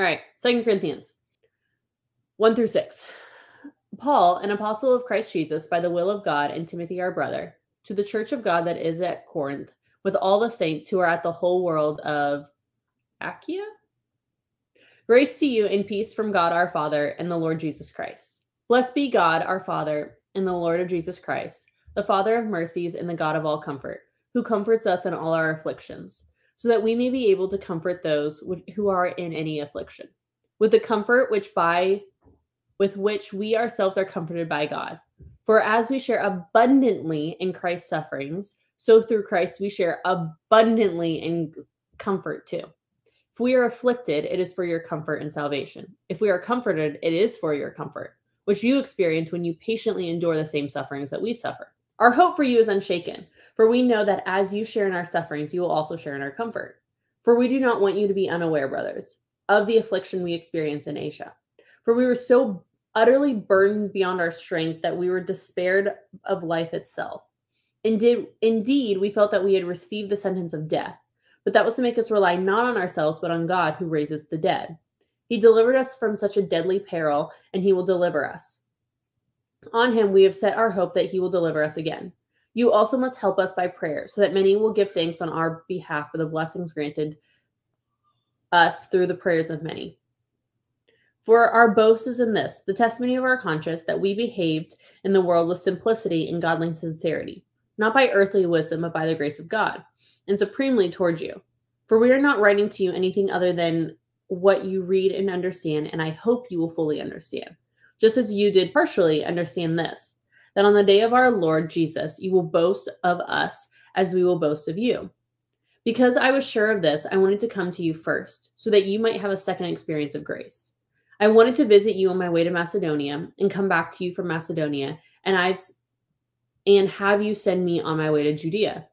All right, Second Corinthians 1 through 6. Paul, an apostle of Christ Jesus, by the will of God, and Timothy, our brother, to the church of God that is at Corinth, with all the saints who are at the whole world of Achaia. Grace to you and peace from God our Father and the Lord Jesus Christ. Blessed be God our Father and the Lord of Jesus Christ, the Father of mercies and the God of all comfort, who comforts us in all our afflictions so that we may be able to comfort those who are in any affliction with the comfort which by with which we ourselves are comforted by God. For as we share abundantly in Christ's sufferings, so through Christ we share abundantly in comfort too. If we are afflicted, it is for your comfort and salvation. If we are comforted, it is for your comfort, which you experience when you patiently endure the same sufferings that we suffer. Our hope for you is unshaken for we know that as you share in our sufferings, you will also share in our comfort. For we do not want you to be unaware, brothers, of the affliction we experienced in Asia. For we were so utterly burdened beyond our strength that we were despaired of life itself. Indeed, indeed, we felt that we had received the sentence of death, but that was to make us rely not on ourselves, but on God who raises the dead. He delivered us from such a deadly peril, and he will deliver us. On him we have set our hope that he will deliver us again. You also must help us by prayer, so that many will give thanks on our behalf for the blessings granted us through the prayers of many. For our boast is in this the testimony of our conscience that we behaved in the world with simplicity and godly sincerity, not by earthly wisdom, but by the grace of God, and supremely towards you. For we are not writing to you anything other than what you read and understand, and I hope you will fully understand, just as you did partially understand this that on the day of our Lord Jesus, you will boast of us as we will boast of you. Because I was sure of this, I wanted to come to you first, so that you might have a second experience of grace. I wanted to visit you on my way to Macedonia and come back to you from Macedonia, and I've and have you send me on my way to Judea.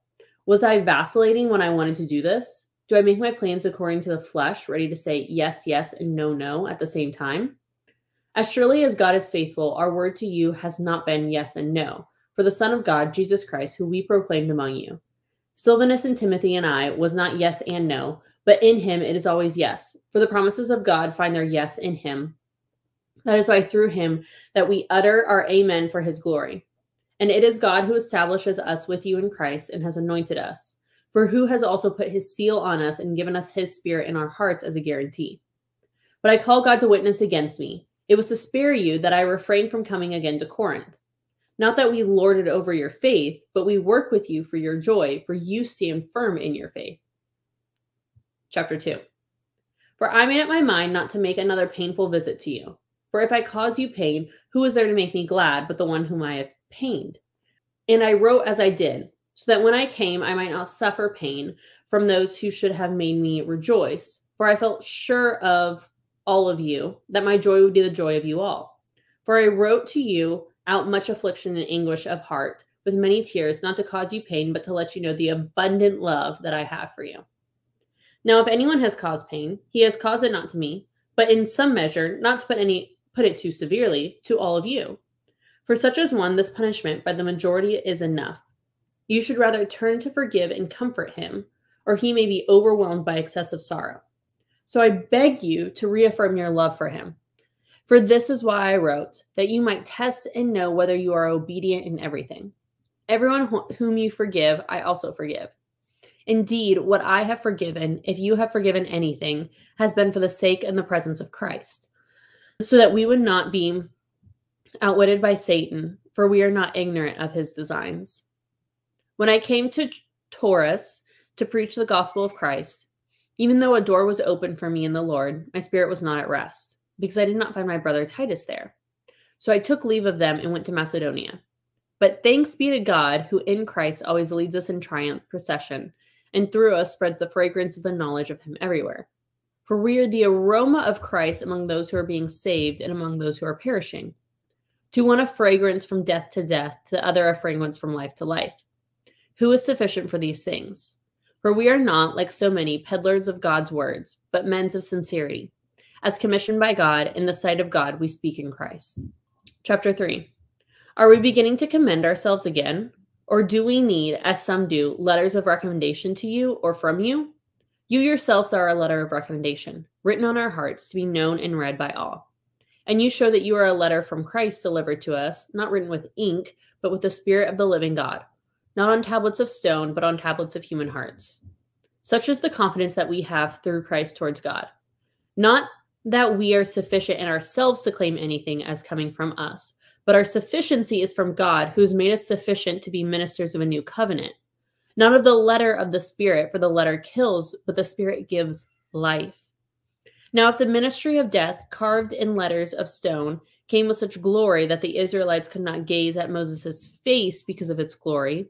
Was I vacillating when I wanted to do this? Do I make my plans according to the flesh, ready to say yes, yes, and no, no at the same time? As surely as God is faithful, our word to you has not been yes and no, for the Son of God, Jesus Christ, who we proclaimed among you. Silvanus and Timothy and I was not yes and no, but in him it is always yes, for the promises of God find their yes in him. That is why through him that we utter our amen for his glory. And it is God who establishes us with you in Christ and has anointed us, for who has also put his seal on us and given us his spirit in our hearts as a guarantee. But I call God to witness against me it was to spare you that I refrained from coming again to Corinth. Not that we lorded over your faith, but we work with you for your joy, for you stand firm in your faith. Chapter 2 For I made up my mind not to make another painful visit to you. For if I cause you pain, who is there to make me glad but the one whom I have pained? And I wrote as I did, so that when I came, I might not suffer pain from those who should have made me rejoice. For I felt sure of all of you, that my joy would be the joy of you all. For I wrote to you out much affliction and anguish of heart, with many tears, not to cause you pain, but to let you know the abundant love that I have for you. Now, if anyone has caused pain, he has caused it not to me, but in some measure, not to put any put it too severely, to all of you. For such as one, this punishment by the majority is enough. You should rather turn to forgive and comfort him, or he may be overwhelmed by excessive sorrow. So I beg you to reaffirm your love for him. For this is why I wrote, that you might test and know whether you are obedient in everything. Everyone wh- whom you forgive, I also forgive. Indeed, what I have forgiven, if you have forgiven anything, has been for the sake and the presence of Christ, so that we would not be outwitted by Satan, for we are not ignorant of his designs. When I came to Troas to preach the gospel of Christ, even though a door was open for me in the Lord, my spirit was not at rest, because I did not find my brother Titus there. So I took leave of them and went to Macedonia. But thanks be to God, who in Christ always leads us in triumph procession, and through us spreads the fragrance of the knowledge of him everywhere. For we are the aroma of Christ among those who are being saved and among those who are perishing. To one a fragrance from death to death, to the other a fragrance from life to life. Who is sufficient for these things? For we are not, like so many, peddlers of God's words, but men of sincerity. As commissioned by God, in the sight of God, we speak in Christ. Chapter 3 Are we beginning to commend ourselves again? Or do we need, as some do, letters of recommendation to you or from you? You yourselves are a letter of recommendation, written on our hearts to be known and read by all. And you show that you are a letter from Christ delivered to us, not written with ink, but with the Spirit of the living God, not on tablets of stone, but on tablets of human hearts. Such is the confidence that we have through Christ towards God. Not that we are sufficient in ourselves to claim anything as coming from us, but our sufficiency is from God, who has made us sufficient to be ministers of a new covenant. Not of the letter of the Spirit, for the letter kills, but the Spirit gives life. Now, if the ministry of death, carved in letters of stone, came with such glory that the Israelites could not gaze at Moses' face because of its glory,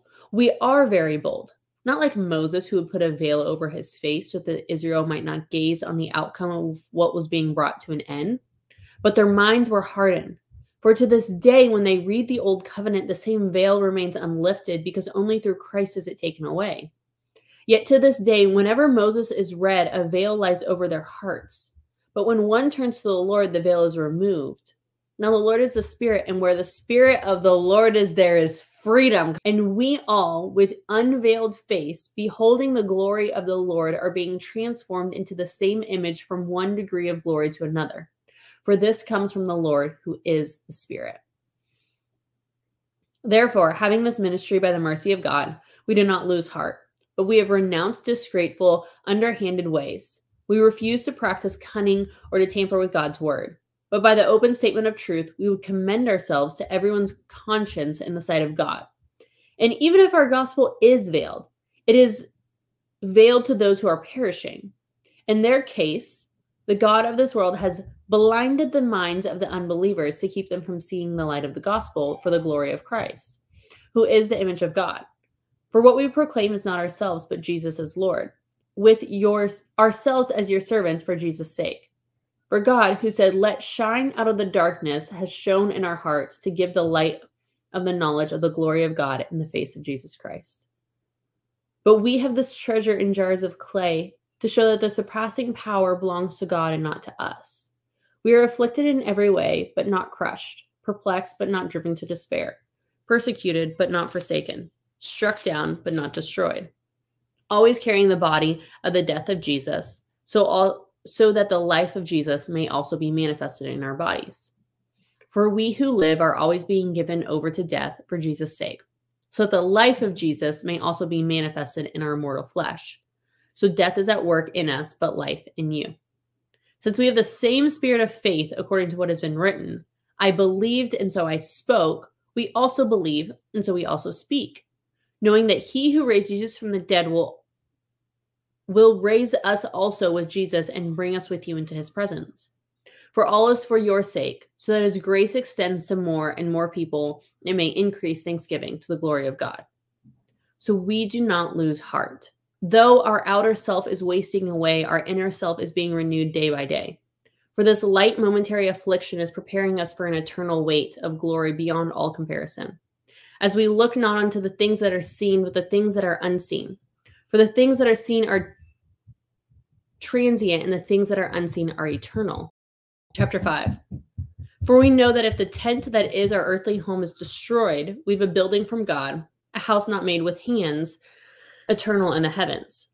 we are very bold not like Moses, who would put a veil over his face so that Israel might not gaze on the outcome of what was being brought to an end. But their minds were hardened. For to this day, when they read the Old Covenant, the same veil remains unlifted because only through Christ is it taken away. Yet to this day, whenever Moses is read, a veil lies over their hearts. But when one turns to the Lord, the veil is removed. Now the Lord is the Spirit, and where the Spirit of the Lord is, there is freedom. And we all, with unveiled face, beholding the glory of the Lord, are being transformed into the same image from one degree of glory to another. For this comes from the Lord, who is the Spirit. Therefore, having this ministry by the mercy of God, we do not lose heart, but we have renounced disgraceful, underhanded ways. We refuse to practice cunning or to tamper with God's word. But by the open statement of truth, we would commend ourselves to everyone's conscience in the sight of God. And even if our gospel is veiled, it is veiled to those who are perishing. In their case, the God of this world has blinded the minds of the unbelievers to keep them from seeing the light of the gospel for the glory of Christ, who is the image of God. For what we proclaim is not ourselves, but Jesus as Lord, with yours ourselves as your servants for Jesus' sake. For God, who said, Let shine out of the darkness, has shone in our hearts to give the light of the knowledge of the glory of God in the face of Jesus Christ. But we have this treasure in jars of clay to show that the surpassing power belongs to God and not to us. We are afflicted in every way, but not crushed, perplexed, but not driven to despair, persecuted, but not forsaken, struck down, but not destroyed, always carrying the body of the death of Jesus, so all so that the life of Jesus may also be manifested in our bodies. For we who live are always being given over to death for Jesus' sake, so that the life of Jesus may also be manifested in our mortal flesh. So death is at work in us, but life in you. Since we have the same spirit of faith according to what has been written, I believed and so I spoke, we also believe and so we also speak, knowing that he who raised Jesus from the dead will will raise us also with Jesus and bring us with you into his presence. For all is for your sake, so that as grace extends to more and more people, it may increase thanksgiving to the glory of God. So we do not lose heart. Though our outer self is wasting away, our inner self is being renewed day by day. For this light momentary affliction is preparing us for an eternal weight of glory beyond all comparison. As we look not unto the things that are seen, but the things that are unseen. For the things that are seen are transient and the things that are unseen are eternal. Chapter 5. For we know that if the tent that is our earthly home is destroyed, we have a building from God, a house not made with hands, eternal in the heavens.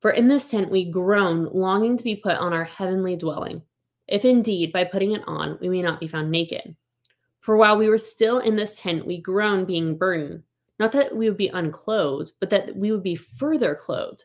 For in this tent we groan, longing to be put on our heavenly dwelling, if indeed by putting it on we may not be found naked. For while we were still in this tent, we groaned, being burdened, not that we would be unclothed, but that we would be further clothed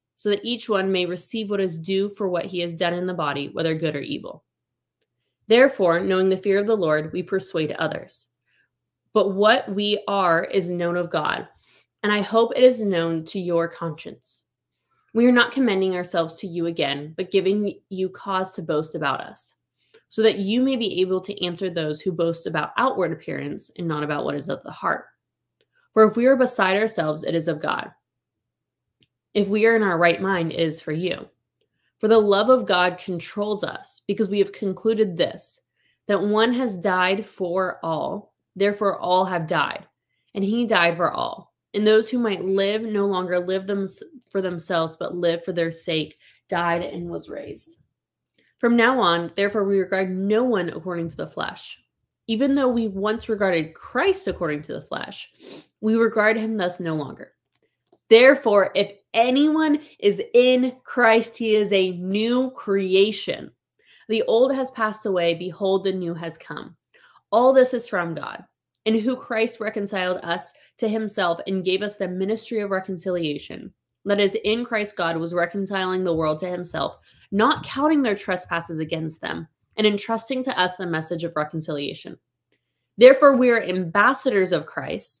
so that each one may receive what is due for what he has done in the body, whether good or evil. Therefore, knowing the fear of the Lord, we persuade others. But what we are is known of God, and I hope it is known to your conscience. We are not commending ourselves to you again, but giving you cause to boast about us, so that you may be able to answer those who boast about outward appearance and not about what is of the heart. For if we are beside ourselves, it is of God. If we are in our right mind, is for you. For the love of God controls us, because we have concluded this that one has died for all, therefore all have died, and he died for all. And those who might live no longer live them for themselves, but live for their sake, died and was raised. From now on, therefore, we regard no one according to the flesh. Even though we once regarded Christ according to the flesh, we regard him thus no longer. Therefore, if anyone is in Christ, he is a new creation. The old has passed away, behold, the new has come. All this is from God, in who Christ reconciled us to himself and gave us the ministry of reconciliation. That is, in Christ, God was reconciling the world to himself, not counting their trespasses against them, and entrusting to us the message of reconciliation. Therefore, we are ambassadors of Christ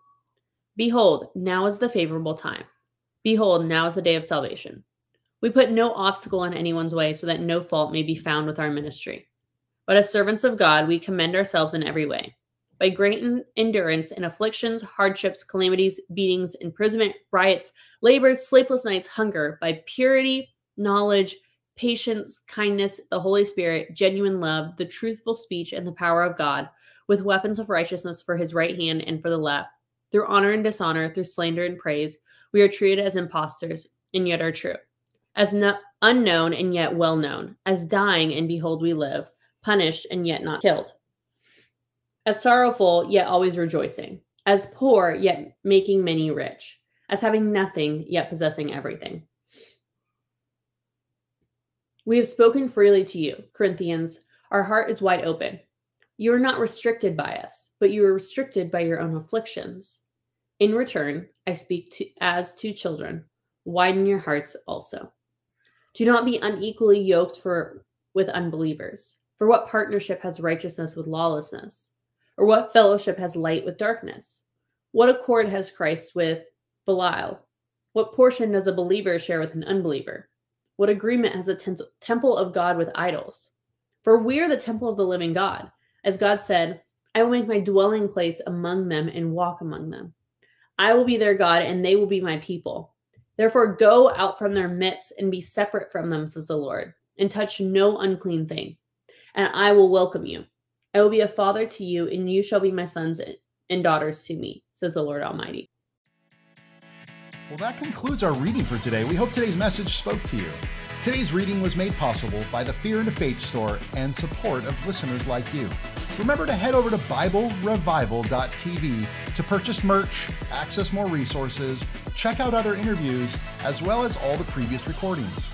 Behold, now is the favorable time. Behold, now is the day of salvation. We put no obstacle in anyone's way so that no fault may be found with our ministry. But as servants of God, we commend ourselves in every way. By great endurance in afflictions, hardships, calamities, beatings, imprisonment, riots, labors, sleepless nights, hunger, by purity, knowledge, patience, kindness, the Holy Spirit, genuine love, the truthful speech, and the power of God, with weapons of righteousness for his right hand and for the left through honor and dishonor, through slander and praise, we are treated as impostors and yet are true, as no- unknown and yet well known, as dying and behold we live, punished and yet not killed, as sorrowful yet always rejoicing, as poor yet making many rich, as having nothing yet possessing everything. We have spoken freely to you, Corinthians. Our heart is wide open. You are not restricted by us, but you are restricted by your own afflictions. In return, I speak to as to children, widen your hearts also. Do not be unequally yoked for with unbelievers. For what partnership has righteousness with lawlessness? Or what fellowship has light with darkness? What accord has Christ with Belial? What portion does a believer share with an unbeliever? What agreement has a temple of God with idols? For we are the temple of the living God. As God said, I will make my dwelling place among them and walk among them. I will be their God, and they will be my people. Therefore, go out from their midst and be separate from them, says the Lord, and touch no unclean thing. And I will welcome you. I will be a father to you, and you shall be my sons and daughters to me, says the Lord Almighty. Well, that concludes our reading for today. We hope today's message spoke to you. Today's reading was made possible by the Fear and Faith store and support of listeners like you. Remember to head over to BibleRevival.tv to purchase merch, access more resources, check out other interviews, as well as all the previous recordings.